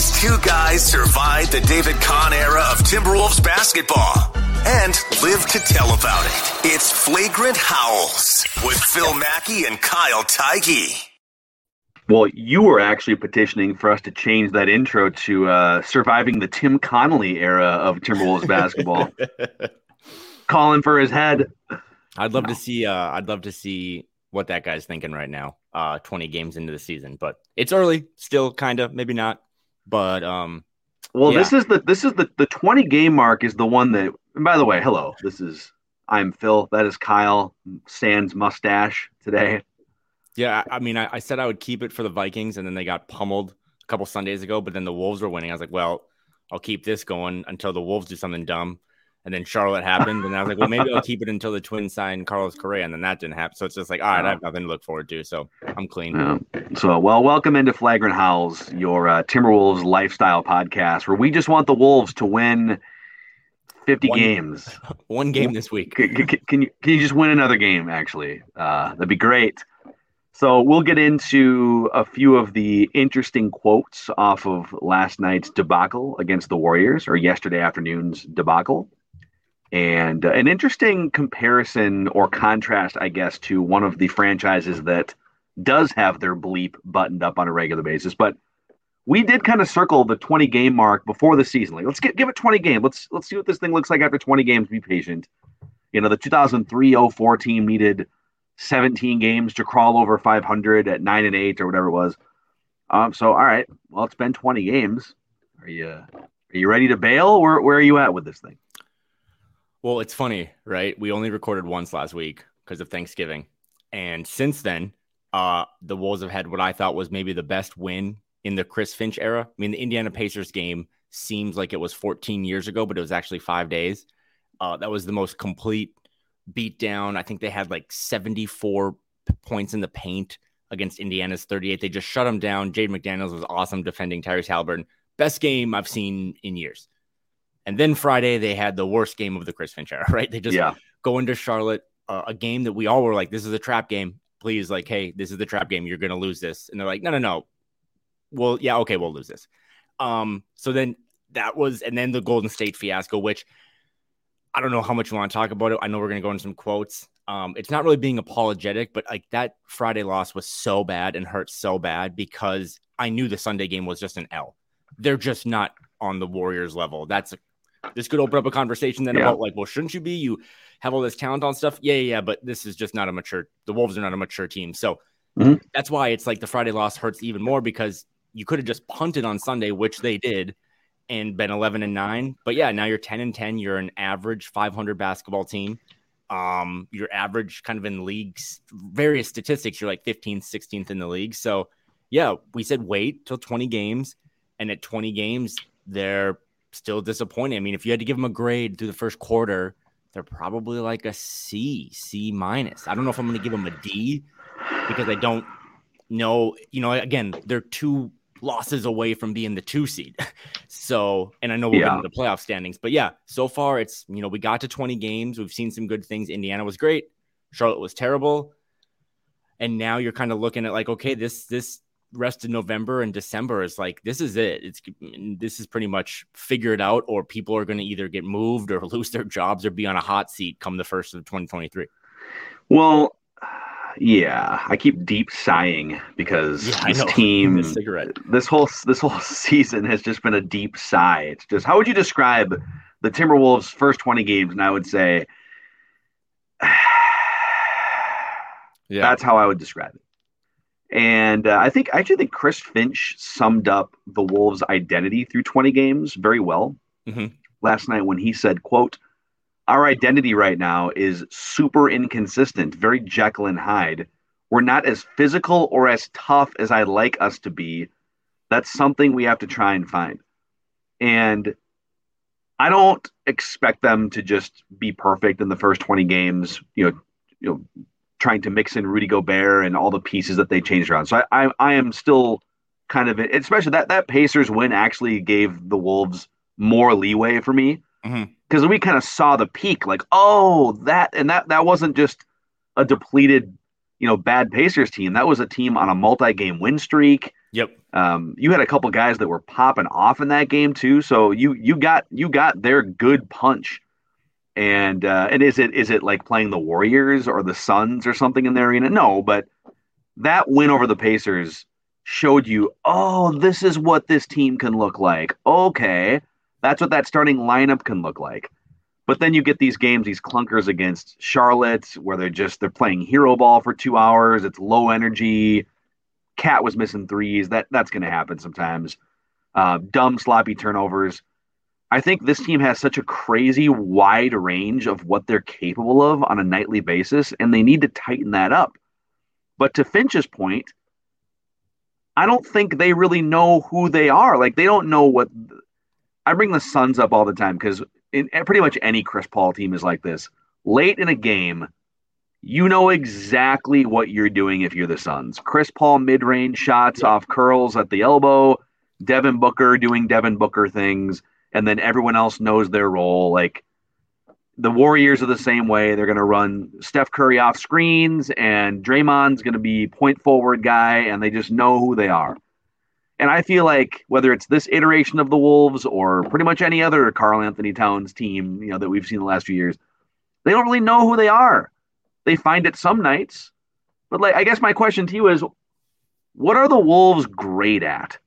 These two guys survived the David Kahn era of Timberwolves basketball and live to tell about it. It's Flagrant Howls with Phil Mackey and Kyle Theige. Well, you were actually petitioning for us to change that intro to uh, surviving the Tim Connolly era of Timberwolves basketball. Calling for his head. I'd love to see. Uh, I'd love to see what that guy's thinking right now. Uh, 20 games into the season, but it's early, still kind of, maybe not. But um, well, yeah. this is the this is the the 20 game mark is the one that. And by the way, hello. This is I'm Phil. That is Kyle Sans mustache today. Yeah, I mean, I, I, said I would keep it for the Vikings, and then they got pummeled a couple Sundays ago. But then the Wolves were winning. I was like, well, I'll keep this going until the Wolves do something dumb. And then Charlotte happened, and I was like, well, maybe I'll keep it until the Twins sign Carlos Correa, and then that didn't happen. So it's just like, all right, I have nothing to look forward to. So I'm clean. Yeah. So, well, welcome into Flagrant Howls, your uh, Timberwolves lifestyle podcast, where we just want the Wolves to win 50 one, games. One game this week. Can, can, can, you can you just win another game? Actually, uh, that'd be great. So we'll get into a few of the interesting quotes off of last night's debacle against the Warriors, or yesterday afternoon's debacle, and uh, an interesting comparison or contrast, I guess, to one of the franchises that does have their bleep buttoned up on a regular basis. But we did kind of circle the 20 game mark before the season. Like, let's get give it 20 games. Let's let's see what this thing looks like after 20 games. Be patient. You know, the 2003-04 team needed 17 games to crawl over 500 at nine and eight or whatever it was. Um, so all right, well, it's been 20 games. Are you are you ready to bail? Where where are you at with this thing? Well, it's funny, right? We only recorded once last week because of Thanksgiving, and since then, uh, the Wolves have had what I thought was maybe the best win in the Chris Finch era. I mean, the Indiana Pacers game seems like it was 14 years ago, but it was actually five days. Uh, that was the most complete beat down. I think they had like 74 points in the paint against Indiana's 38. They just shut them down. Jade McDaniels was awesome defending Tyrese Halliburton. Best game I've seen in years. And then Friday, they had the worst game of the Chris Finch era, right? They just yeah. go into Charlotte, uh, a game that we all were like, this is a trap game. Please, like, hey, this is the trap game. You're going to lose this. And they're like, no, no, no. Well, yeah, okay, we'll lose this. Um, so then that was, and then the Golden State fiasco, which I don't know how much you want to talk about it. I know we're going to go into some quotes. Um, it's not really being apologetic, but like that Friday loss was so bad and hurt so bad because I knew the Sunday game was just an L. They're just not on the Warriors level. That's a, this could open up a conversation then yeah. about like, well, shouldn't you be? You have all this talent on stuff. Yeah, yeah, yeah, but this is just not a mature. The Wolves are not a mature team, so mm-hmm. that's why it's like the Friday loss hurts even more because you could have just punted on Sunday, which they did, and been 11 and 9. But yeah, now you're 10 and 10. You're an average 500 basketball team. Um, your average kind of in leagues, various statistics, you're like 15th, 16th in the league. So yeah, we said wait till 20 games. And at 20 games, they're still disappointing. I mean, if you had to give them a grade through the first quarter, they're probably like a C, C minus. I don't know if I'm going to give them a D because I don't know. You know, again, they're two losses away from being the two seed. so, and I know we're yeah. in the playoff standings, but yeah, so far it's, you know, we got to 20 games. We've seen some good things. Indiana was great. Charlotte was terrible. And now you're kind of looking at like, okay, this, this rest of November and December is like, this is it. It's, mm, this is pretty much figured out, or people are going to either get moved or lose their jobs or be on a hot seat come the first of 2023. Well, yeah, I keep deep sighing because yeah, this team, this whole this whole season has just been a deep sigh. It's just how would you describe the Timberwolves' first twenty games? And I would say, yeah, that's how I would describe it. And uh, I think I actually think Chris Finch summed up the Wolves' identity through twenty games very well mm-hmm. last night when he said, "quote." our identity right now is super inconsistent, very Jekyll and Hyde. We're not as physical or as tough as I'd like us to be. That's something we have to try and find. And I don't expect them to just be perfect in the first 20 games, you know, you know, trying to mix in Rudy Gobert and all the pieces that they changed around. So I, I, I am still kind of, especially that, that Pacers win actually gave the Wolves more leeway for me because mm-hmm. we kind of saw the peak, like, oh, that and that that wasn't just a depleted, you know, bad Pacers team. That was a team on a multi-game win streak. Yep. Um, you had a couple guys that were popping off in that game too. So you you got you got their good punch. And uh, and is it is it like playing the Warriors or the Suns or something in the arena? No, but that win over the Pacers showed you, oh, this is what this team can look like. Okay, that's what that starting lineup can look like. But then you get these games, these clunkers against Charlotte, where they're just they're playing hero ball for two hours. It's low energy. KAT was missing threes. That that's going to happen sometimes. Uh, dumb, sloppy turnovers. I think this team has such a crazy wide range of what they're capable of on a nightly basis, and they need to tighten that up. But to Finch's point, I don't think they really know who they are. Like they don't know what. I bring the Suns up all the time because in eh, pretty much any Chris Paul team is like this. Late in a game, you know exactly what you're doing if you're the Suns. Chris Paul mid range shots yeah. off curls at the elbow, Devin Booker doing Devin Booker things, and then everyone else knows their role. Like the Warriors are the same way. They're going to run Steph Curry off screens, and Draymond's going to be point forward guy, and they just know who they are. And I feel like whether it's this iteration of the Wolves or pretty much any other Karl-Anthony Towns team, you know, that we've seen the last few years, they don't really know who they are. They find it some nights. But like I guess my question to you is what are the Wolves great at?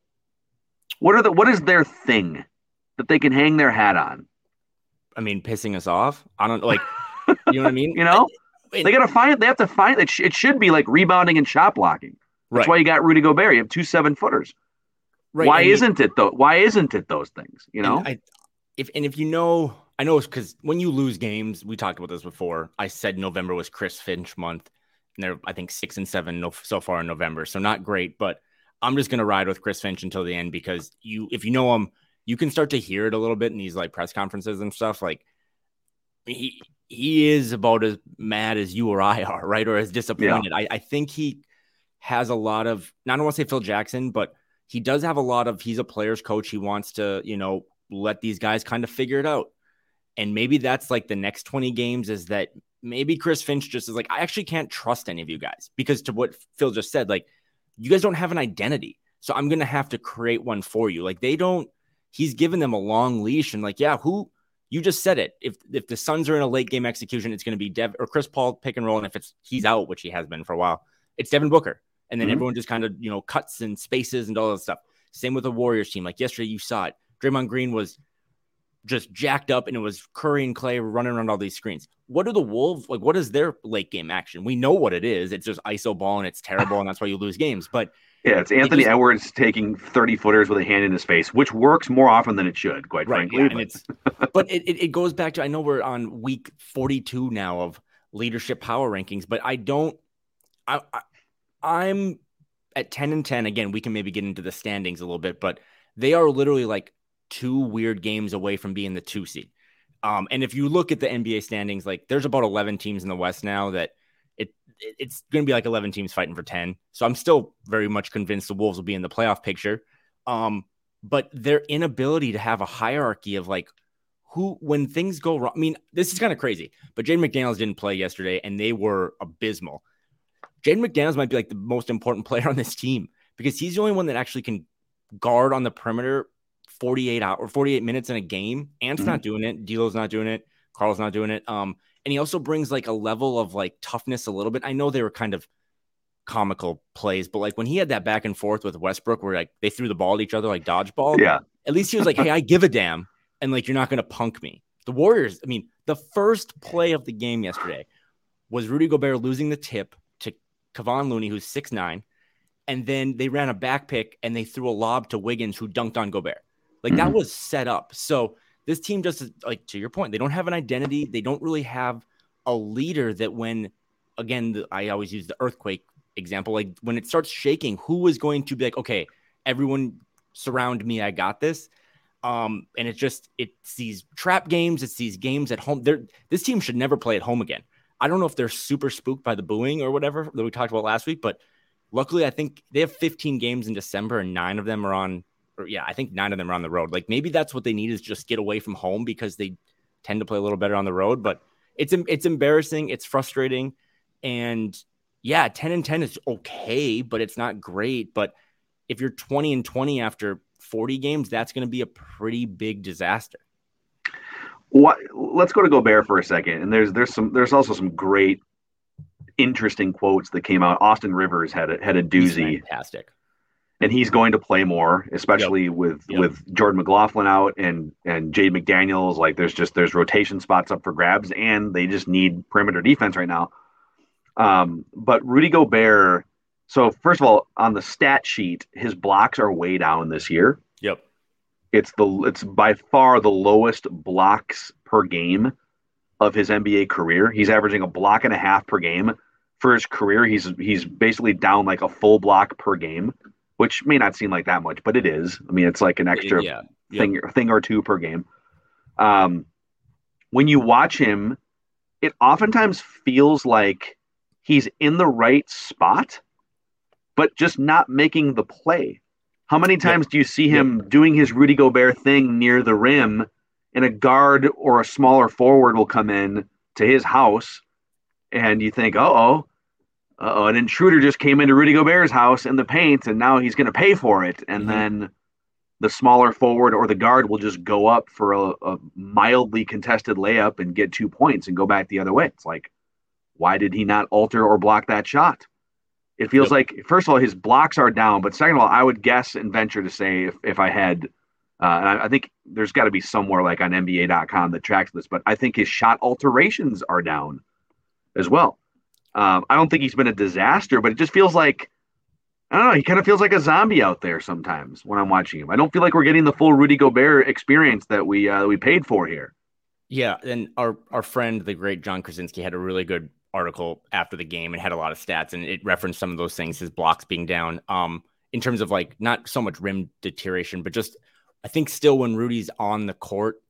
What are the what is their thing that they can hang their hat on? I mean, pissing us off. I don't like you know what I mean? you know? They got to find they have to find it. It should be like rebounding and shot blocking. That's right. why you got Rudy Gobert. You have two seven footers. Right. Why and isn't it though? Why isn't it those things? You know, I, if and if you know, I know it's because when you lose games, we talked about this before. I said November was Chris Finch month, and they're I think six and seven no, so far in November, so not great. But I'm just gonna ride with Chris Finch until the end because you, if you know him, you can start to hear it a little bit in these like press conferences and stuff. Like he he is about as mad as you or I are, right, or as disappointed. Yeah. I, I think he has a lot of. I don't want to say Phil Jackson, but he does have a lot of he's a player's coach. He wants to, you know, let these guys kind of figure it out. And maybe that's like the next 20 games is that maybe Chris Finch just is like, I actually can't trust any of you guys because to what Phil just said, like, you guys don't have an identity. So I'm going to have to create one for you. Like, they don't, he's given them a long leash and like, yeah, who, you just said it. If if the Suns are in a late game execution, it's going to be Dev or Chris Paul pick and roll. And if it's he's out, which he has been for a while, it's Devin Booker and then mm-hmm. everyone just kind of you know cuts and spaces and all that stuff. Same with the Warriors team. Like yesterday, you saw it. Draymond Green was just jacked up, and it was Curry and Klay running around all these screens. What are the Wolves like? What is their late game action? We know what it is. It's just iso ball, and it's terrible, and that's why you lose games. But yeah, it's Anthony just, Edwards taking 30 footers with a hand in his face, which works more often than it should, quite right, frankly. Yeah, but it's, but it, it goes back to I know we're on week 42 now of leadership power rankings, but I don't I, I I'm at 10 and 10. Again, we can maybe get into the standings a little bit, but they are literally like two weird games away from being the two seed. Um, and if you look at the NBA standings, like there's about 11 teams in the West now that it, it's going to be like 11 teams fighting for 10. So I'm still very much convinced the Wolves will be in the playoff picture. Um, but their inability to have a hierarchy of like who, when things go wrong, I mean, this is kind of crazy, but Jaden McDaniels didn't play yesterday and they were abysmal. Jaden McDaniels might be like the most important player on this team because he's the only one that actually can guard on the perimeter 48 out or 48 minutes in a game. Ant's mm-hmm. not doing it. D'Lo's not doing it. Karl's not doing it. Um, and he also brings like a level of like toughness a little bit. I know they were kind of comical plays, but like when he had that back and forth with Westbrook, where like they threw the ball at each other like dodgeball. Yeah. At least he was like, "Hey, I give a damn," and like you're not gonna punk me. The Warriors. I mean, the first play of the game yesterday was Rudy Gobert losing the tip to Kevon Looney, who's six nine, and then they ran a back pick and they threw a lob to Wiggins, who dunked on Gobert. Like mm-hmm. that was set up. So this team just like to your point, they don't have an identity. They don't really have a leader that when again, I always use the earthquake example. Like when it starts shaking, who is going to be like, okay, everyone surround me, I got this. Um, and it's just it's these trap games, it's these games at home. There, this team should never play at home again. I don't know if they're super spooked by the booing or whatever that we talked about last week, but luckily I think they have 15 games in December and nine of them are on or yeah, I think nine of them are on the road. Like maybe that's what they need is just get away from home because they tend to play a little better on the road, but it's it's embarrassing, it's frustrating and yeah, 10 and 10 is okay, but it's not great, but if you're 20 and 20 after 40 games, that's going to be a pretty big disaster. What? Let's go to Gobert for a second. And there's there's some there's also some great, interesting quotes that came out. Austin Rivers had a, had a doozy. fantastic. And he's going to play more, especially yep. with yep. with Jordan McLaughlin out and and Jade McDaniels. Like there's just there's rotation spots up for grabs, and they just need perimeter defense right now. Um, but Rudy Gobert. So first of all, on the stat sheet, his blocks are way down this year. Yep. It's the it's by far the lowest blocks per game of his NBA career. He's averaging a block and a half per game. For his career, he's he's basically down like a full block per game, which may not seem like that much, but it is. I mean, it's like an extra yeah. Yep. thing thing or two per game. Um, when you watch him, it oftentimes feels like he's in the right spot, but just not making the play. How many times do you see him doing his Rudy Gobert thing near the rim, and a guard or a smaller forward will come in to his house, and you think, oh, oh, an intruder just came into Rudy Gobert's house in the paint, and now he's going to pay for it. And mm-hmm. then the smaller forward or the guard will just go up for a, a, mildly contested layup and get two points and go back the other way. It's like, why did he not alter or block that shot? It feels yep. like, first of all, his blocks are down, but second of all, I would guess and venture to say if, if I had, uh, and I, I think there's got to be somewhere like on NBA.com that tracks this, but I think his shot alterations are down as well. Um, I don't think he's been a disaster, but it just feels like, I don't know, he kind of feels like a zombie out there sometimes when I'm watching him. I don't feel like we're getting the full Rudy Gobert experience that we uh, we paid for here. Yeah, and our our friend, the great Jon Krawczynski had a really good article after the game and had a lot of stats and it referenced some of those things, his blocks being down. Um, in terms of like not so much rim deterioration, but just I think still when Rudy's on the court,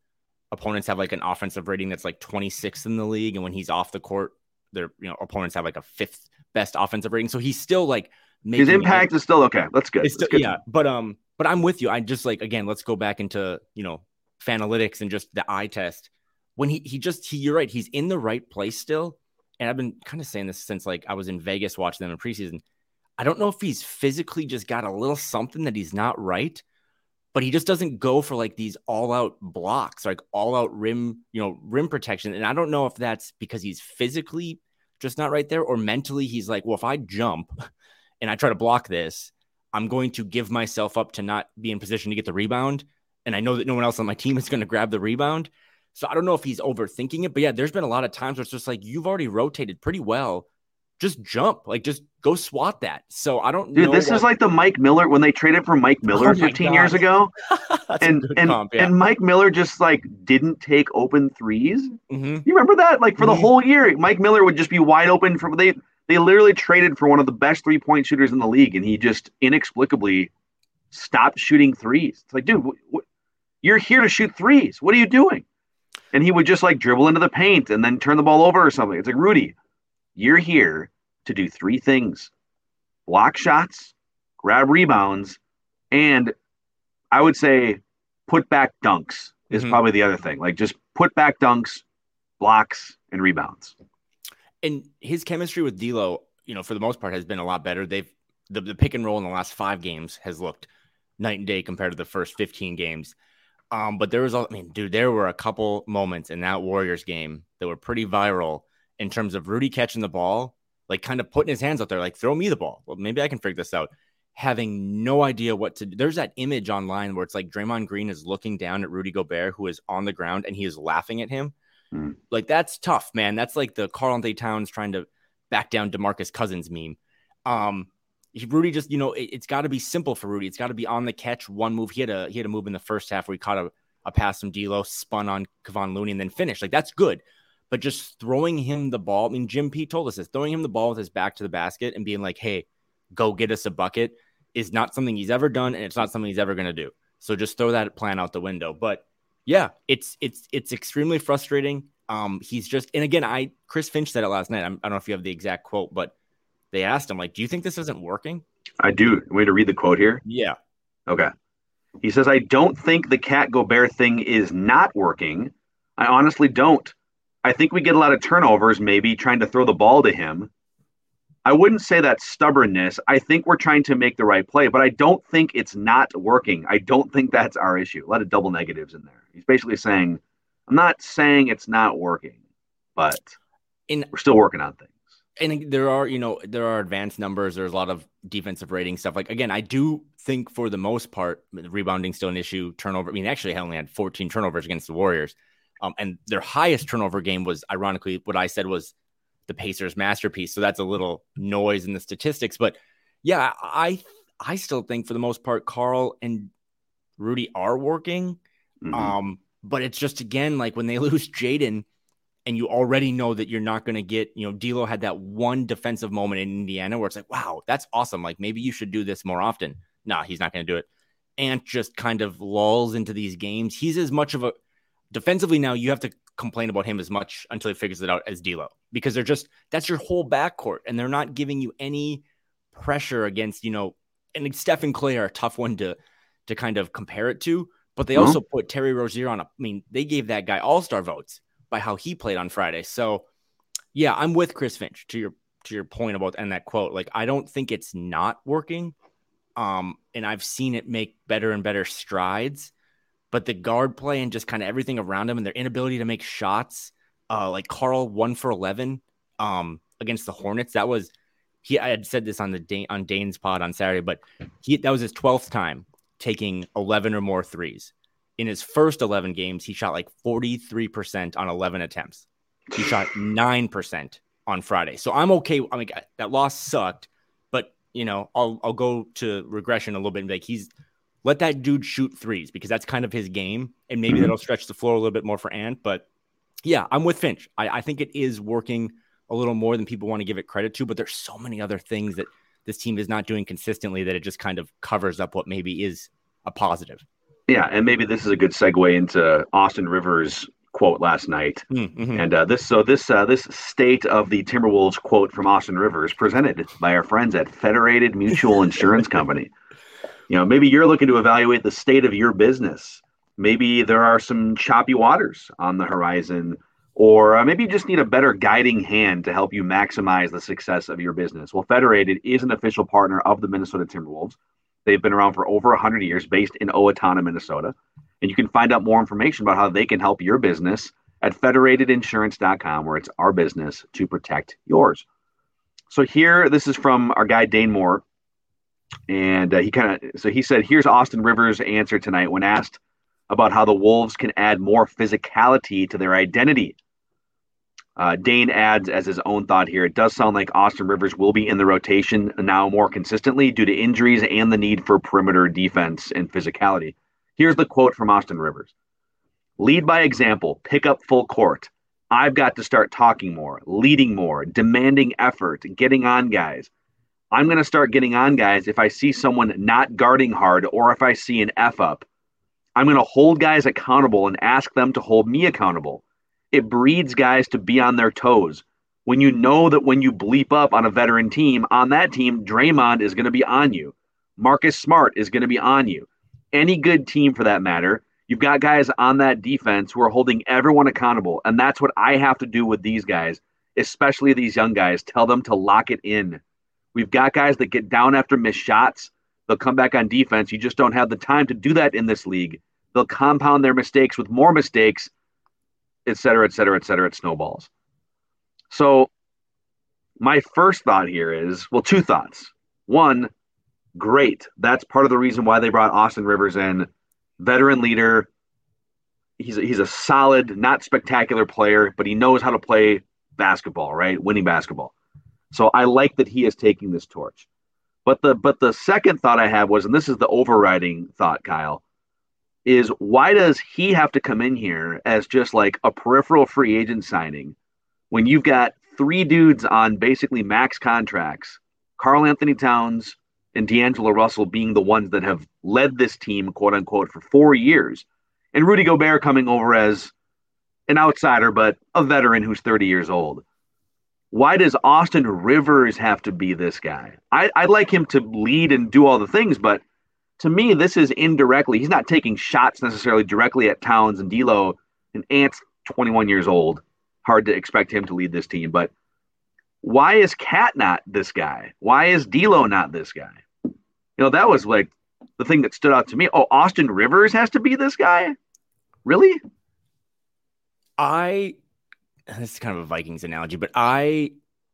opponents have like an offensive rating that's like 26th in the league, and when he's off the court, their you know opponents have like a fifth best offensive rating. So he's still like his impact like, is still okay. That's good. Still, good. Yeah, but um, but I'm with you. I just like again, let's go back into you know fanalytics and just the eye test. When he he just he, you're right. He's in the right place still and I've been kind of saying this since like I was in Vegas watching them in preseason. I don't know if he's physically just got a little something that he's not right, but he just doesn't go for like these all out blocks, like all out rim, you know, rim protection. And I don't know if that's because he's physically just not right there or mentally he's like, well, if I jump and I try to block this, I'm going to give myself up to not be in position to get the rebound. And I know that no one else on my team is going to grab the rebound. So I don't know if he's overthinking it, but yeah, there's been a lot of times where it's just like you've already rotated pretty well. Just jump, like just go swat that. So I don't Dude, this what... is like the Mike Miller when they traded for Mike Miller oh 15 God. years ago. and and, comp, yeah. and Mike Miller just like didn't take open 3s mm-hmm. You remember that? Like for mm-hmm. the whole year, Mike Miller would just be wide open for they they literally traded for one of the best three point shooters in the league, and he just inexplicably stopped shooting threes. It's like, dude, you're here to shoot threes. What are you doing? and he would just like dribble into the paint and then turn the ball over or something. It's like, Rudy, you're here to do three things block shots, grab rebounds, and I would say put back dunks is mm-hmm. probably the other thing. Like just put back dunks, blocks, and rebounds. And his chemistry with D'Lo, you know, for the most part, has been a lot better. They've the, the pick and roll in the last five games has looked night and day compared to the first 15 games. Um, but there was, I mean, dude, there were a couple moments in that Warriors game that were pretty viral in terms of Rudy catching the ball, like kind of putting his hands out there, like throw me the ball. Well, maybe I can figure this out. Having no idea what to do. There's that image online where it's like Draymond Green is looking down at Rudy Gobert, who is on the ground, and he is laughing at him. Mm. Like that's tough, man. That's like the Karl-Anthony Towns trying to back down Demarcus Cousins meme. Um, Rudy just, you know, it, has got to be simple for Rudy. It's got to be on the catch, one move. He had a he had a move in the first half where he caught a, a pass from D'Lo, spun on Kevon Looney, and then finished. Like that's good. But just throwing him the ball. I mean, Jim Pete told us this: throwing him the ball with his back to the basket and being like, "Hey, go get us a bucket," is not something he's ever done, and it's not something he's ever going to do. So just throw that plan out the window. But yeah, it's it's it's extremely frustrating. Um, he's just, and again, I Chris Finch said it last night. I'm, I do not know if you have the exact quote, but they asked him, like, do you think this isn't working? I do. Way to read the quote here. Yeah. Okay. He says, I don't think the KAT Gobert thing is not working. I honestly don't. I think we get a lot of turnovers, maybe trying to throw the ball to him. I wouldn't say that's stubbornness. I think we're trying to make the right play, but I don't think it's not working. I don't think that's our issue. A lot of double negatives in there. He's basically saying, I'm not saying it's not working, but in, we're still working on things. And there are, you know, there are advanced numbers. There's a lot of defensive rating stuff. Like again, I do think for the most part, rebounding still an issue. Turnover. I mean, actually, I only had 14 turnovers against the Warriors, um, and their highest turnover game was, ironically, what I said was the Pacers' masterpiece. So that's a little noise in the statistics. But yeah, I I still think for the most part, Karl and Rudy are working. Mm-hmm. Um, but it's just again like when they lose Jaden, and you already know that you're not going to get, you know, D'Lo had that one defensive moment in Indiana where it's like, wow, that's awesome. Like maybe you should do this more often. Nah, he's not going to do it. Ant just kind of lulls into these games. He's as much of a defensively now. You have to complain about him as much until he figures it out as D'Lo because they're just that's your whole backcourt, and they're not giving you any pressure against you know. And Steph and Klay are a tough one to to kind of compare it to, but they mm-hmm. also put Terry Rozier on a. I mean, they gave that guy All Star votes by how he played on Friday. So, yeah, I'm with Chris Finch to your to your point about and that quote. Like, I don't think it's not working, um, and I've seen it make better and better strides but the guard play and just kind of everything around him and their inability to make shots, uh, like Karl one for eleven um, against the Hornets. That was he. I had said this on the Dane, on Dane's pod on Saturday, but he that was his twelfth time taking eleven or more threes. In his first eleven games, he shot like forty three percent on eleven attempts. He shot nine percent on Friday. So I'm okay. I mean, that loss sucked, but you know, I'll I'll go to regression a little bit. and Like he's let that dude shoot threes because that's kind of his game. And maybe mm-hmm. that'll stretch the floor a little bit more for Ant. But yeah, I'm with Finch. I, I think it is working a little more than people want to give it credit to, but there's so many other things that this team is not doing consistently that it just kind of covers up what maybe is a positive. Yeah, and maybe this is a good segue into Austin Rivers quote last night. Mm-hmm. And uh, this so this uh, this state of the Timberwolves quote from Austin Rivers presented by our friends at Federated Mutual Insurance Company. You know, maybe you're looking to evaluate the state of your business. Maybe there are some choppy waters on the horizon, or uh, maybe you just need a better guiding hand to help you maximize the success of your business. Well, Federated is an official partner of the Minnesota Timberwolves. They've been around for over 100 years, based in Owatonna, Minnesota. And you can find out more information about how they can help your business at federatedinsurance.com, where it's our business to protect yours. So, here, this is from our guy, Dane Moore and uh, he kind of so he said, "Here's Austin Rivers' answer tonight when asked about how the Wolves can add more physicality to their identity." Uh, Dane adds as his own thought here, it does sound like Austin Rivers will be in the rotation now more consistently due to injuries and the need for perimeter defense and physicality. Here's the quote from Austin Rivers Lead by example, pick up full court. I've got to start talking more, leading more, demanding effort, getting on guys. I'm going to start getting on guys if I see someone not guarding hard or if I see an F up. I'm going to hold guys accountable and ask them to hold me accountable. It breeds guys to be on their toes. When you know that when you bleep up on a veteran team, on that team, Draymond is going to be on you. Marcus Smart is going to be on you. Any good team for that matter, you've got guys on that defense who are holding everyone accountable. And that's what I have to do with these guys, especially these young guys. Tell them to lock it in. We've got guys that get down after missed shots. They'll come back on defense. You just don't have the time to do that in this league. They'll compound their mistakes with more mistakes, et cetera, et cetera, et cetera. It snowballs. So, my first thought here is well, two thoughts. One, great. That's part of the reason why they brought Austin Rivers in, veteran leader. He's a, he's a solid, not spectacular player, but he knows how to play basketball, right? Winning basketball. So I like that he is taking this torch. But the but the second thought I have was, and this is the overriding thought, Kyle, is why does he have to come in here as just like a peripheral free agent signing when you've got three dudes on basically max contracts, Karl-Anthony Towns and D'Angelo Russell being the ones that have led this team, quote unquote, for four years, and Rudy Gobert coming over as an outsider, but a veteran who's 30 years old why does Austin Rivers have to be this guy? I, I'd like him to lead and do all the things, but to me, this is indirectly. He's not taking shots necessarily directly at Towns and D'Lo. And Ant's 21 years old. Hard to expect him to lead this team, but why is KAT not this guy? Why is D'Lo not this guy? You know, that was like the thing that stood out to me. Oh, Austin Rivers has to be this guy? Really? I this is kind of a Vikings analogy, but I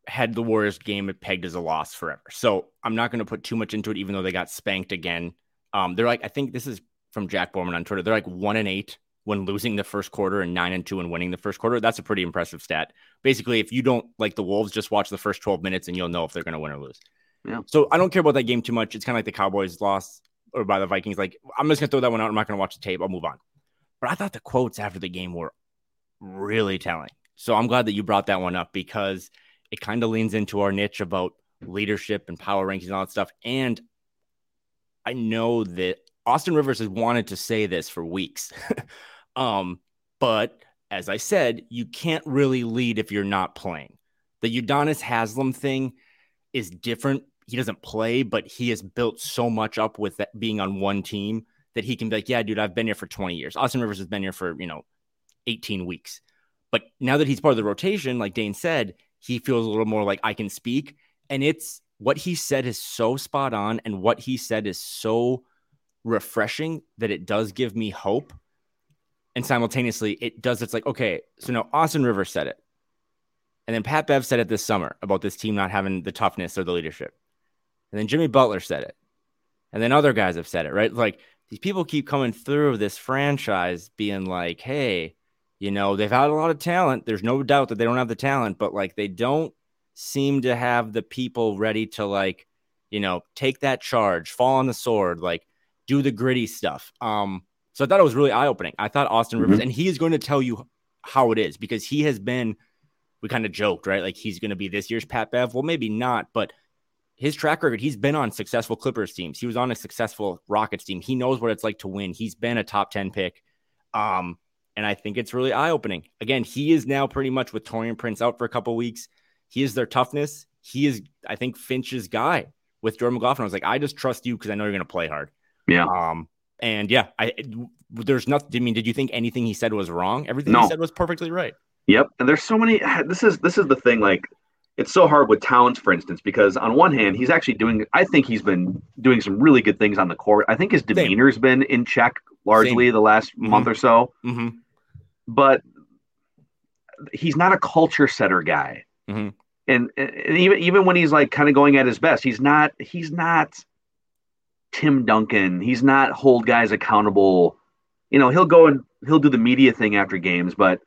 had the Warriors game pegged as a loss forever. So I'm not going to put too much into it, even though they got spanked again. Um, they're like, I think this is from Jack Borman on Twitter. They're like one and eight when losing the first quarter and nine and two and winning the first quarter. That's a pretty impressive stat. Basically, if you don't like the Wolves, just watch the first 12 minutes and you'll know if they're going to win or lose. Yeah. So I don't care about that game too much. It's kind of like the Cowboys loss or by the Vikings. Like, I'm just going to throw that one out. I'm not going to watch the tape. I'll move on. But I thought the quotes after the game were really telling. So I'm glad that you brought that one up because it kind of leans into our niche about leadership and power rankings and all that stuff. And I know that Austin Rivers has wanted to say this for weeks. um, but as I said, you can't really lead if you're not playing. The Udonis Haslem thing is different. He doesn't play, but he has built so much up with that being on one team that he can be like, yeah, dude, I've been here for 20 years. Austin Rivers has been here for, you know, 18 weeks. But now that he's part of the rotation, like Dane said, he feels a little more like I can speak. And it's what he said is so spot on. And what he said is so refreshing that it does give me hope. And simultaneously, it does. It's like, okay, so now Austin Rivers said it. And then Pat Bev said it this summer about this team not having the toughness or the leadership. And then Jimmy Butler said it. And then other guys have said it, right? Like these people keep coming through this franchise being like, hey, you know, they've had a lot of talent. There's no doubt that they don't have the talent, but like they don't seem to have the people ready to like, you know, take that charge, fall on the sword, like do the gritty stuff. Um, so I thought it was really eye opening. I thought Austin Rivers, mm-hmm. and he is going to tell you how it is because he has been. We kind of joked, right? Like he's going to be this year's Pat Bev. Well, maybe not, but his track record, he's been on successful Clippers teams. He was on a successful Rockets team. He knows what it's like to win. He's been a top 10 pick. Um, and I think it's really eye opening. Again, he is now pretty much with Taurean Prince out for a couple weeks. He is their toughness. He is, I think, Finch's guy with Jordan McLaughlin. I was like, I just trust you because I know you're going to play hard. Yeah. Um, and yeah, I there's nothing. I mean, did you think anything he said was wrong? Everything no. he said was perfectly right. Yep. And there's so many. This is this is the thing. Like, it's so hard with Towns, for instance, because on one hand, he's actually doing. I think he's been doing some really good things on the court. I think his demeanor's Same. been in check largely Same. the last mm-hmm. month or so. Mm-hmm but he's not a culture setter guy. Mm-hmm. And, and even even when he's like kind of going at his best, he's not he's not Tim Duncan. He's not hold guys accountable. You know, he'll go and he'll do the media thing after games, but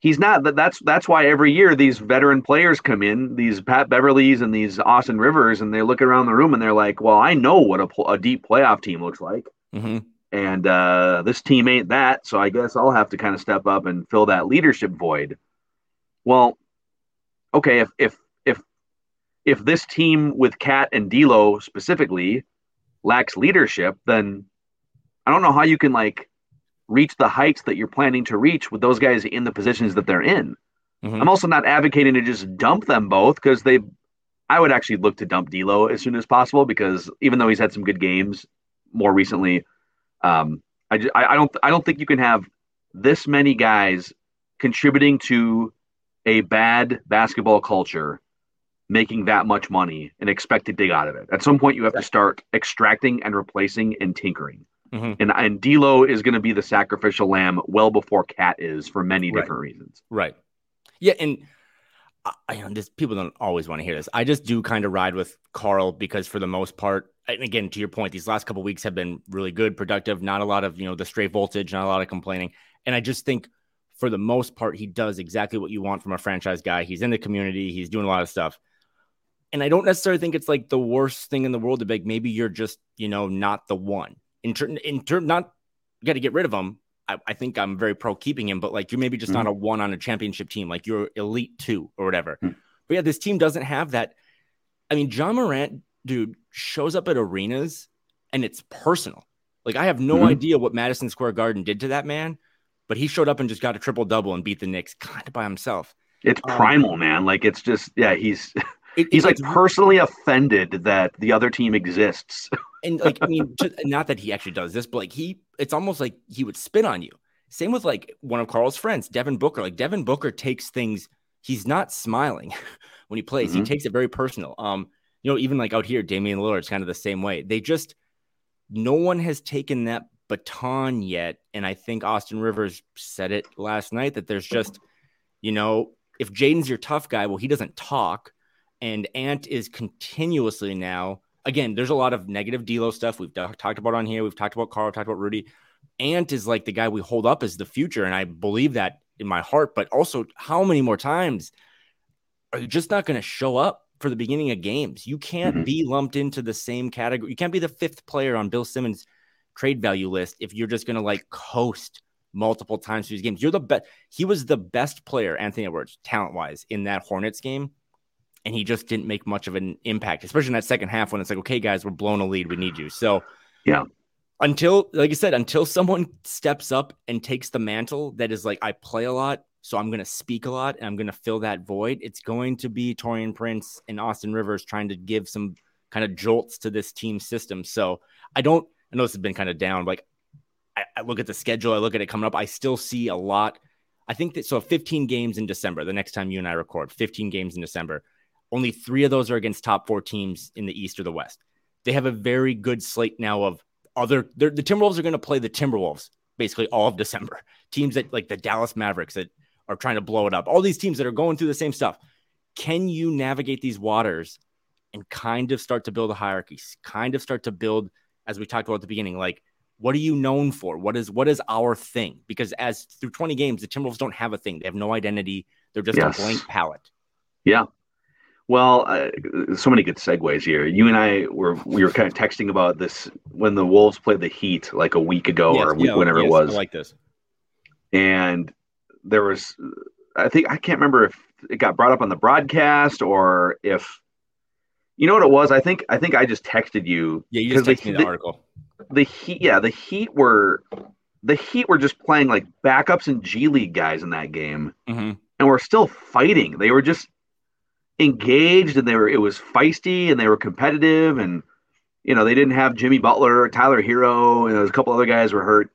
he's not. that That's that's why every year these veteran players come in, these Pat Beverleys and these Austin Rivers, and they look around the room and they're like, "Well, I know what a, a deep playoff team looks like." Mm-hmm and uh, this team ain't that. So I guess I'll have to kind of step up and fill that leadership void. Well, okay, if if if if this team with KAT and D'Lo specifically lacks leadership, then I don't know how you can like reach the heights that you're planning to reach with those guys in the positions that they're in. Mm-hmm. I'm also not advocating to just dump them both because they. I would actually look to dump D'Lo as soon as possible because even though he's had some good games more recently, um, I, just, I, I don't I don't think you can have this many guys contributing to a bad basketball culture making that much money and expect to dig out of it. At some point, you have to start extracting and replacing and tinkering. Mm-hmm. And and D'Lo is going to be the sacrificial lamb well before KAT is for many right. different reasons. Right. Yeah, and I, I just people don't always want to hear this. I just do kind of ride with Karl because for the most part, and again, to your point, these last couple weeks have been really good, productive, not a lot of, you know, the straight voltage, not a lot of complaining. And I just think for the most part, he does exactly what you want from a franchise guy. He's in the community, he's doing a lot of stuff. And I don't necessarily think it's like the worst thing in the world to be like, maybe you're just, you know, not the one. In turn, in turn, not got to get rid of him. I, I, think I'm very pro keeping him, but like you're maybe just mm-hmm. not a one on a championship team, like you're elite two or whatever. Mm-hmm. But yeah, this team doesn't have that. I mean, Ja Morant dude shows up at arenas and it's personal. Like I have no mm-hmm. idea what Madison Square Garden did to that man, but he showed up and just got a triple double and beat the Knicks kind of by himself. It's um, primal, man. Like it's just yeah, he's it, he's like personally offended that the other team exists. and like I mean, just, not that he actually does this, but like he, it's almost like he would spit on you. Same with like one of Karl's friends, Devin Booker. Like Devin Booker takes things. He's not smiling, when he plays. Mhm. He takes it very personal. Um, you know, even like out here, Damian Lillard's kind of the same way. They just no one has taken that baton yet, and I think Austin Rivers said it last night that there's just, you know, if Jaden's your tough guy, well, he doesn't talk, and Ant is continuously now. Again, there's a lot of negative D'Lo stuff we've ta- talked about on here. We've talked about Karl, We talked about Rudy. Ant is like the guy we hold up as the future, and I believe that in my heart. But also, how many more times are you just not going to show up for the beginning of games? You can't Mhm. be lumped into the same category. You can't be the fifth player on Bill Simmons' trade value list if you're just going to like coast multiple times through these games. You're the best. He was the best player, Anthony Edwards, talent wise, in that Hornets game. And he just didn't make much of an impact, especially in that second half when it's like, okay, guys, we're blown a lead. We need you. So, Yeah. until like I said, until someone steps up and takes the mantle that is like I play a lot, so I'm gonna speak a lot and I'm gonna fill that void. It's going to be Taurean Prince and Austin Rivers trying to give some kind of jolts to this team system. So I don't I know this has been kind of down, but like I, I look at the schedule, I look at it coming up, I still see a lot. I think that so 15 games in December, the next time you and I record, 15 games in December. Only three of those are against top four teams in the East or the West. They have a very good slate now of other the Timberwolves are going to play the Timberwolves basically all of December. Teams that like the Dallas Mavericks that are trying to blow it up. All these teams that are going through the same stuff. Can you navigate these waters and kind of start to build a hierarchy? Kind of start to build as we talked about at the beginning like what are you known for? What is what is our thing? Because as through 20 games the Timberwolves don't have a thing. They have no identity. They're just Yes. a blank palette. Yeah. Well, uh, so many good segues here. You and I were we were kind of texting about this when the Wolves played the Heat like a week ago or a week, whenever it was, I like this. and there was, I think I can't remember if it got brought up on the broadcast or if, you know what it was. I think I think I just texted you. Yeah, you just texted me the, the article. the Heat. Yeah, the Heat were the Heat were just playing like backups and G League guys in that game. hmm and were still fighting. They were just engaged and they were it was feisty and they were competitive and you know they didn't have Jimmy Butler, Tyler Herro, and a couple other guys were hurt.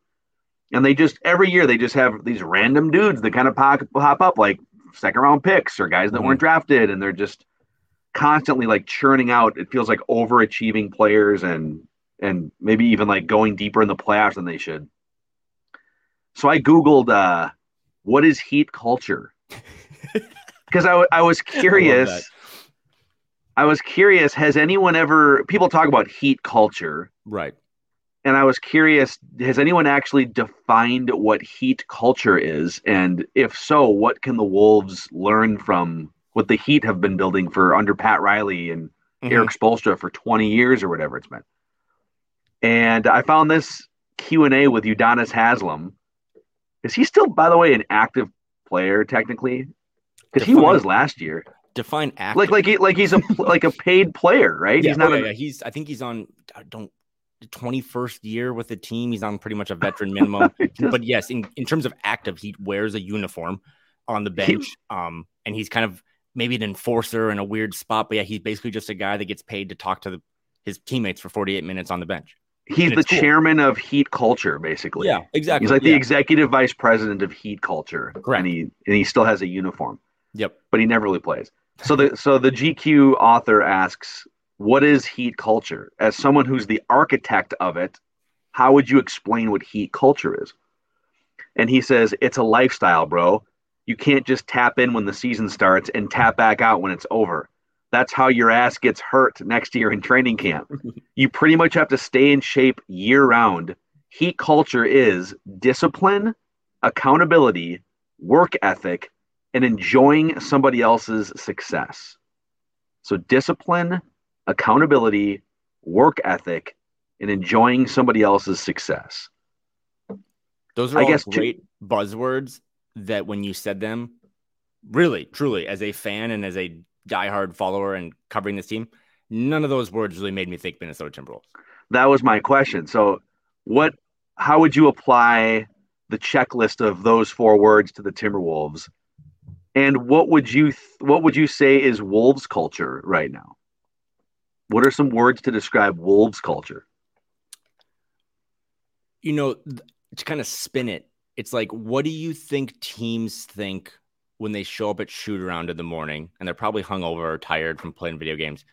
And they just every year they just have these random dudes that kind of pop, pop up like second round picks or guys that Mhm. weren't drafted and they're just constantly like churning out it feels like overachieving players and and maybe even like going deeper in the playoffs than they should. So I googled uh what is heat culture? because I, w- I was curious. I, was curious. Has anyone ever? People talk about heat culture, Right. and I was curious. Has anyone actually defined what heat culture is? And if so, what can the Wolves learn from what the Heat have been building for under Pat Riley and Mhm. Erik Spoelstra for 20 years or whatever it's been? And I found this Q and A with Udonis Haslem. Is he still, by the way, an active player technically? Because he was last year. Define active. Like like he, like he's a like a paid player, right? yeah, he's not oh, a, yeah, yeah. He's. I think he's on. I don't. Twenty first year with the team. He's on pretty much a veteran minimum. just- but yes, in, in terms of active, he wears a uniform on the bench. um, and he's kind of maybe an enforcer in a weird spot. But yeah, he's basically just a guy that gets paid to talk to the, his teammates for forty eight minutes on the bench. he's the cool. chairman of Heat Culture, basically. Yeah, exactly. He's like the executive vice president of Heat Culture. Correct. And he and he still has a uniform, Yep. but he never really plays. So the so the GQ author asks, "What is Heat culture?" As someone who's the architect of it, how would you explain what Heat culture is? And he says, "It's a lifestyle, bro. You can't just tap in when the season starts and tap back out when it's over. That's how your ass gets hurt next year in training camp. you pretty much have to stay in shape year round. Heat culture is discipline, accountability, work ethic, and enjoying somebody else's success. So, discipline, accountability, work ethic, and enjoying somebody else's success. Those are I all guess great buzzwords that when you said them, really, truly, as a fan and as a diehard follower and covering this team, none of those words really made me think Minnesota Timberwolves. That was my question. So, what? How would you apply the checklist of those four words to the Timberwolves? And what would you th- what would you say is Wolves culture right now? What are some words to describe Wolves culture? You know, th- to kind of spin it, it's like, what do you think teams think when they show up at shoot around in the morning and they're probably hungover or tired from playing video games,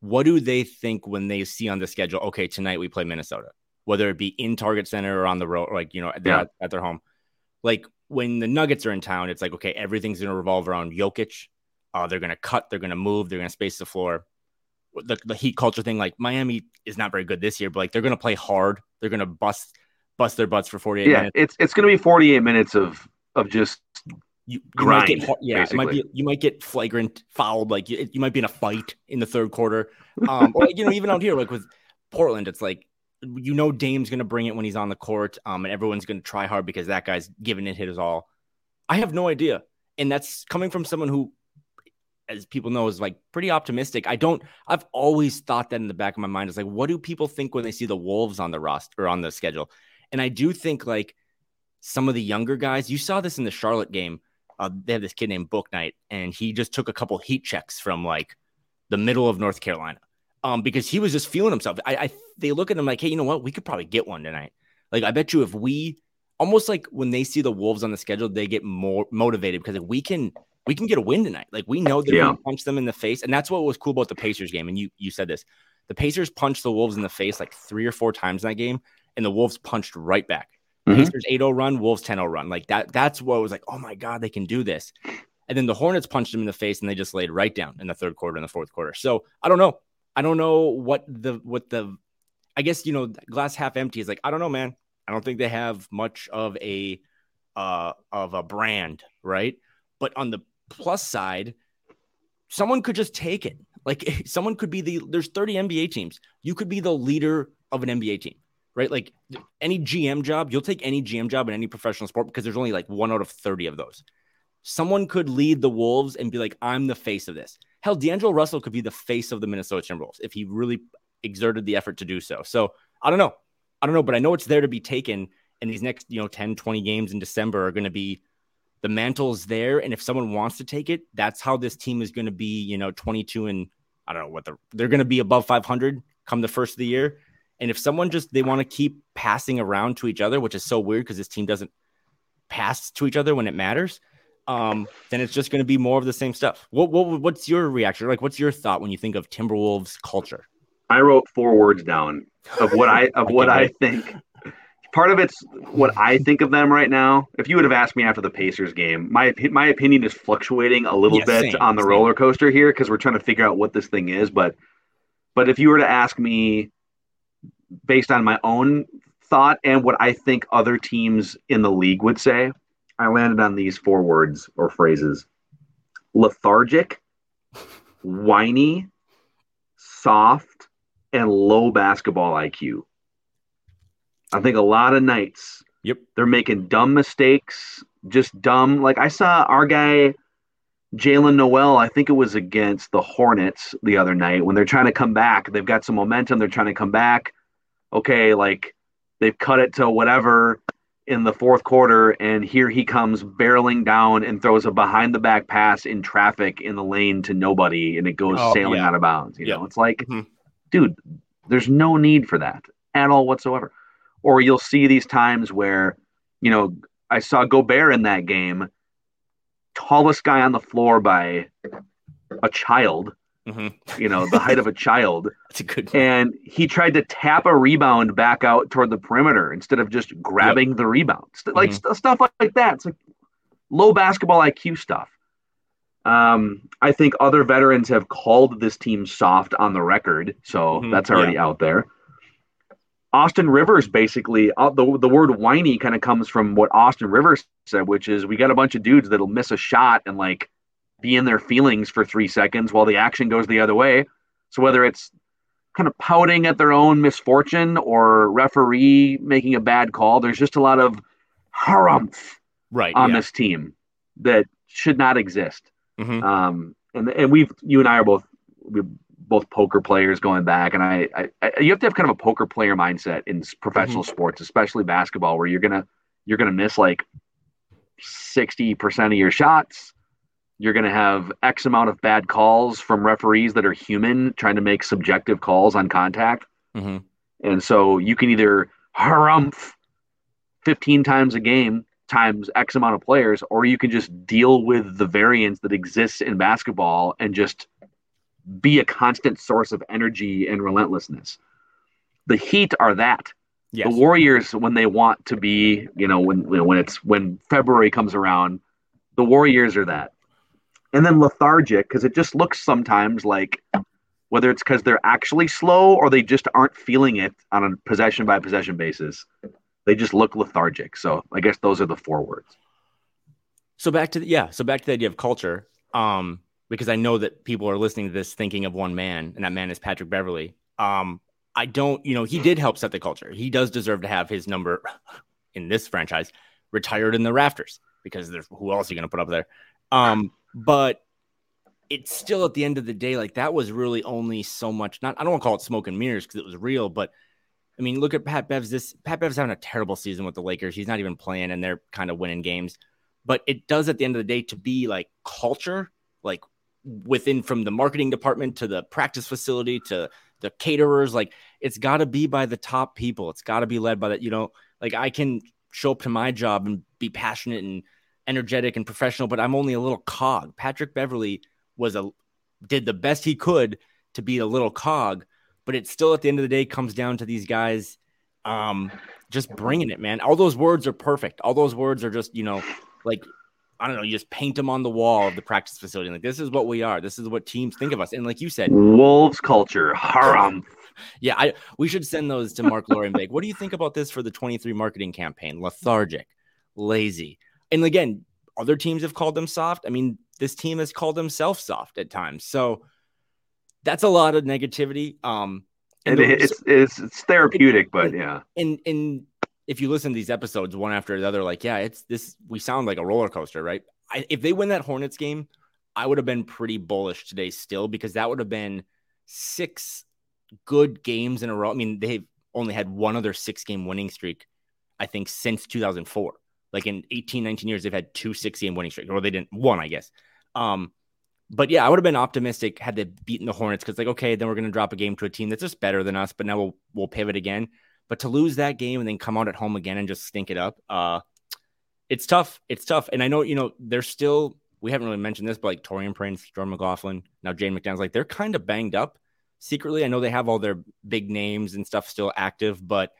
what do they think when they see on the schedule? Okay, tonight we play Minnesota, whether it be in Target Center or on the road, like you know, yeah. at their home. Like when the Nuggets are in town, it's like okay, everything's going to revolve around Jokic. Uh, they're going to cut, they're going to move, they're going to space the floor. The, the Heat culture thing, like Miami is not very good this year, but like they're going to play hard. They're going to bust bust their butts for 48 yeah, minutes. it's it's going to be 48 minutes of of just you, you grind. Might get, yeah, basically. it might be you might get flagrant fouled, like you, you might be in a fight in the third quarter, um, or you know even out here like with Portland, it's like you know Dame's going to bring it when he's on the court, um, and everyone's going to try hard because that guy's giving it hit his all. I have no idea, and that's coming from someone who, as people know, is like pretty optimistic. I don't. I've always thought that in the back of my mind is like, what do people think when they see the Wolves on the roster or on the schedule? And I do think like some of the younger guys. You saw this in the Charlotte game. Uh, they have this kid named Bouknight, and he just took a couple heat checks from like the middle of North Carolina, um, because he was just feeling himself. I, I they look at him like, hey, you know what? We could probably get one tonight. Like, I bet you if we almost like when they see the Wolves on the schedule, they get more motivated because if we can we can get a win tonight. Like we know they're yeah. gonna punch them in the face. And that's what was cool about the Pacers game. And you you said this. The Pacers punched the Wolves in the face like three or four times in that game, and the Wolves punched right back. Mm-hmm. Pacers 8-0 run, Wolves 10-0 run. Like that, that's what was like, oh my God, they can do this. And then the Hornets punched them in the face and they just laid right down in the third quarter and the fourth quarter. So I don't know. I don't know what the what the I guess you know glass half empty is like, I don't know, man. I don't think they have much of a uh of a brand, right? But on the plus side, someone could just take it. Like someone could be the there's 30 NBA teams. You could be the leader of an NBA team right? Like any GM job, you'll take any GM job in any professional sport because there's only like one out of 30 of those. Someone could lead the Wolves and be like, I'm the face of this. Hell, D'Angelo Russell could be the face of the Minnesota Timberwolves if he really exerted the effort to do so. So I don't know. I don't know, but I know it's there to be taken. And these next, you know, 10, 20 games in December are going to be the mantle's there. And if someone wants to take it, that's how this team is going to be, you know, 22 and I don't know what the, they're going to be above 500 come the first of the year. And if someone just they want to keep passing around to each other, which is so weird because this team doesn't pass to each other when it matters, um, then it's just going to be more of the same stuff. What, what what's your reaction? Like, what's your thought when you think of Timberwolves culture? I wrote four words down of what I of what I think. Part of it's what I think of them right now. If you would have asked me after the Pacers game, my my opinion is fluctuating a little yeah, bit same, on the same. roller coaster here because we're trying to figure out what this thing is. But but if you were to ask me based on my own thought and what I think other teams in the league would say, I landed on these four words or phrases lethargic, whiny, soft, and low basketball IQ. I think a lot of nights, yep, they're making dumb mistakes, just dumb. Like I saw our guy Jaylen Nowell, I think it was against the Hornets the other night when they're trying to come back. They've got some momentum. They're trying to come back okay, like they've cut it to whatever in the fourth quarter, and here he comes barreling down and throws a behind the back pass in traffic in the lane to nobody, and it goes oh, sailing yeah. out of bounds. You know, it's like, mm-hmm. dude, there's no need for that at all whatsoever. Or you'll see these times where, you know, I saw Gobert in that game, tallest guy on the floor by a child, Mm-hmm. You know, the height of a child. That's a good. One. And he tried to tap a rebound back out toward the perimeter instead of just grabbing yep. the rebound. Like mm-hmm. st- stuff like that. It's like low basketball IQ stuff. Um, I think other veterans have called this team soft on the record, so mm-hmm. that's already yeah. out there. Austin Rivers basically uh, the the word whiny kind of comes from what Austin Rivers said, which is we got a bunch of dudes that'll miss a shot and like be in their feelings for three seconds while the action goes the other way. So whether it's kind of pouting at their own misfortune or referee making a bad call, there's just a lot of harumph right on yeah. this team that should not exist. Mm-hmm. Um, and and we've you and I are both we both poker players going back, and I, I, I, you have to have kind of a poker player mindset in professional mm-hmm. sports, especially basketball, where you're gonna you're gonna miss like sixty percent of your shots you're going to have X amount of bad calls from referees that are human trying to make subjective calls on contact. Mm-hmm. And so you can either harumph 15 times a game times X amount of players, or you can just deal with the variance that exists in basketball and just be a constant source of energy and relentlessness. The Heat are that. Yes. The Warriors, when they want to be, you know, when when it's when February comes around, the Warriors are that. And then lethargic because it just looks sometimes like whether it's because they're actually slow or they just aren't feeling it on a possession by possession basis. They just look lethargic. So I guess those are the four words. So back to the, yeah, so back to the idea of culture. Um, because I know that people are listening to this thinking of one man, and that man is Patrick Beverley. Um, I don't, you know, he did help set the culture. He does deserve to have his number in this franchise retired in the rafters because there's who else are you going to put up there? Um, but it's still at the end of the day, like that was really only so much. Not I don't want to call it smoke and mirrors because it was real, but I mean, look at Pat Bev's. This Pat Bev's having a terrible season with the Lakers. He's not even playing, and they're kind of winning games. But it does at the end of the day to be like culture, like within from the marketing department to the practice facility to the caterers. Like it's got to be by the top people. It's got to be led by that. You know, like I can show up to my job and be passionate and energetic and professional, but I'm only a little cog. Patrick Beverley was a did the best he could to be a little cog, but it still at the end of the day comes down to these guys um just bringing it, man. All those words are perfect. All those words are just, you know, like I don't know, you just paint them on the wall of the practice facility. Like this is what we are. This is what teams think of us. And like you said, Wolves culture, haram. Yeah, I we should send those to Mark Lorienbeck. what do you think about this for the 23 marketing campaign? Lethargic, lazy. And again, other teams have called them soft. I mean, this team has called themselves soft at times. So that's a lot of negativity. Um and it, it's, it's it's therapeutic, but yeah. And and if you listen to these episodes one after the other, like, yeah, it's this we sound like a roller coaster, right? I, if they win that Hornets game, I would have been pretty bullish today still because that would have been six good games in a row. I mean, they've only had one other six game winning streak, I think, since 2004. Like in 18, 19 years, they've had two six game winning streaks, or they didn't, one, I guess. Um, but yeah, I would have been optimistic had they beaten the Hornets because, like, okay, then we're going to drop a game to a team that's just better than us, but now we'll, we'll pivot again. But to lose that game and then come out at home again and just stink it up, uh, it's tough. It's tough. And I know, you know, they're still, we haven't really mentioned this, but like Taurean Prince, Jordan McLaughlin, now Jaden McDaniels, like they're kind of banged up secretly. I know they have all their big names and stuff still active, but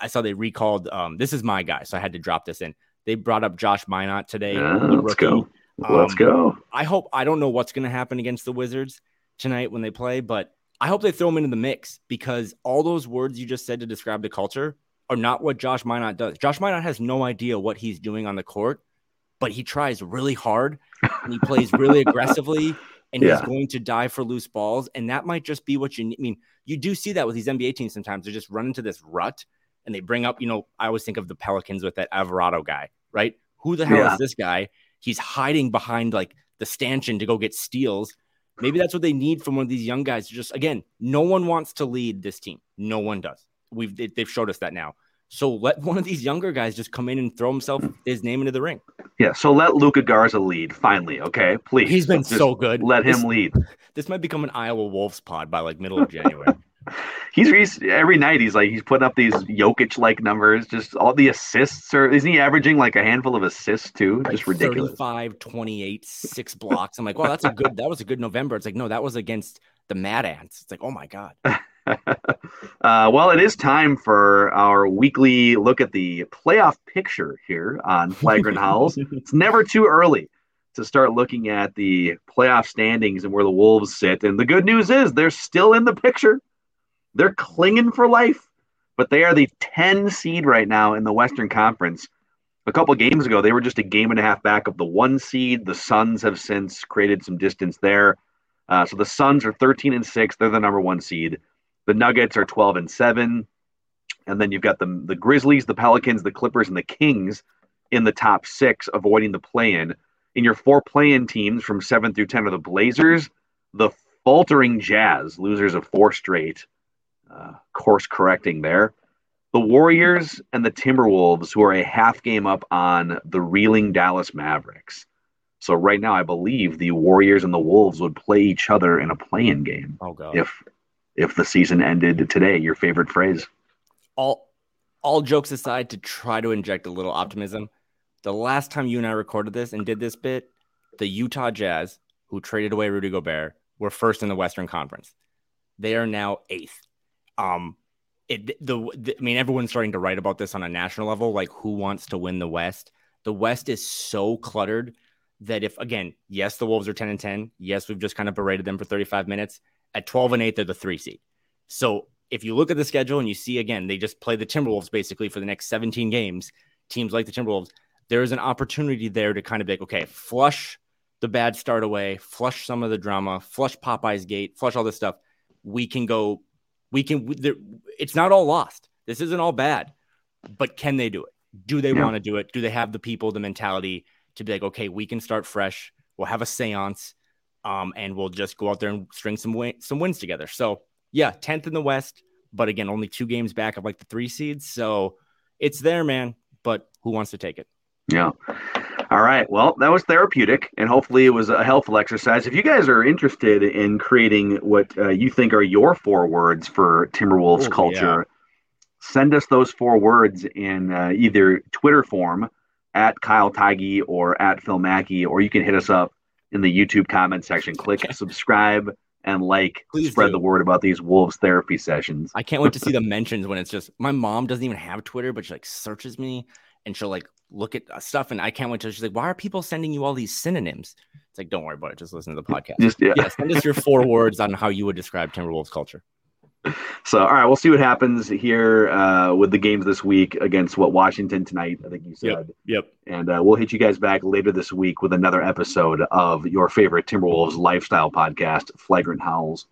I saw they recalled. Um, this is my guy, so I had to drop this in. They brought up Josh Minott today. Yeah, let's go. Let's Um, go. I hope I don't know what's going to happen against the Wizards tonight when they play, but I hope they throw him into the mix because all those words you just said to describe the culture are not what Josh Minott does. Josh Minott has no idea what he's doing on the court, but he tries really hard and he plays really aggressively and Yeah. he's going to die for loose balls. And that might just be what you need. I mean, you do see that with these NBA teams sometimes. They just run into this rut and they bring up, you know, I always think of the Pelicans with that Alvarado guy, right? Who the hell Yeah. is this guy? He's hiding behind like the stanchion to go get steals. Maybe that's what they need from one of these young guys. Just again, no one wants to lead this team. No one does. We've they- they've showed us that now. So let one of these younger guys just come in and throw himself his name into the ring. Yeah, so let Luka Garza lead finally, okay? Please. He's been Just so good. Let This- him lead. This might become an Iowa Wolves pod by like middle of January. He's, he's every night he's like he's putting up these Jokic like numbers. Just all the assists are isn't he averaging like a handful of assists too? like Just ridiculous. 35, 28, six blocks. I'm like, wow, that's a good, that was a good November. It's like, no, that was against the Mad Ants. It's like, oh my God. uh, well, it is time for our weekly look at the playoff picture here on Flagrant Howls. It's never too early to start looking at the playoff standings and where the Wolves sit. And the good news is they're still in the picture. They're clinging for life, but they are the 10 seed right now in the Western Conference. A couple games ago, they were just a game and a half back of the one seed. The Suns have since created some distance there. Uh, so the Suns are 13 and 6. They're the number one seed. The Nuggets are 12 and 7. And then you've got the, the Grizzlies, the Pelicans, the Clippers, and the Kings in the top six, avoiding the play in. In your four play in teams from 7 through 10 are the Blazers, the faltering Jazz, losers of four straight, uh, course correcting there. The Warriors and the Timberwolves, who are a half game up on the reeling Dallas Mavericks. So right now, I believe the Warriors and the Wolves would play each other in a play-in game Oh God. if if the season ended today. Your favorite phrase? all all jokes aside to try to inject a little optimism The last time you and I recorded this and did this bit, the Utah Jazz, who traded away Rudy Gobert, were first in the Western Conference. They are now eighth. Um, it the, the I mean, everyone's starting to write about this on a national level, like who wants to win the West. The West is so cluttered that if again, yes, the Wolves are 10 and 10. Yes, we've just kind of berated them for 35 minutes. At 12 and 8, they're the three seed. So if you look at the schedule and you see again, they just play the Timberwolves basically for the next 17 games, teams like the Timberwolves, there is an opportunity there to kind of be like, okay, flush the bad start away, flush some of the drama, flush Popeye's gate, flush all this stuff. We can go, we can, it's not all lost. This isn't all bad, but can they do it? Do they yeah. want to do it? Do they have the people, the mentality to be like, okay, we can start fresh. We'll have a seance, um, and we'll just go out there and string some win- some wins together. So yeah, tenth in the West, but again, only two games back of like the three seeds. So it's there, man. But who wants to take it? Yeah. All right. Well, that was therapeutic, and hopefully it was a helpful exercise. If you guys are interested in creating what uh, you think are your four words for Timberwolves Ooh, culture, yeah. send us those four words in uh, either Twitter form at Kyle Theige or at Phil Mackey, or you can hit us up in the YouTube comment section. Click subscribe and like Please spread do. the word about these wolves therapy sessions. I can't wait to see the mentions when it's just my mom doesn't even have Twitter, but she like searches me and she'll like look at uh, stuff, and I can't wait till she's like, "Why are people sending you all these synonyms?" It's like, don't worry about it. Just listen to the podcast. Just, yeah. yeah, send us your four words on how you would describe Timberwolves culture. So, all right, we'll see what happens here uh, with the games this week against what Washington tonight. I think you said. Yep. yep. And uh, we'll hit you guys back later this week with another episode of your favorite Timberwolves lifestyle podcast, Flagrant Howls.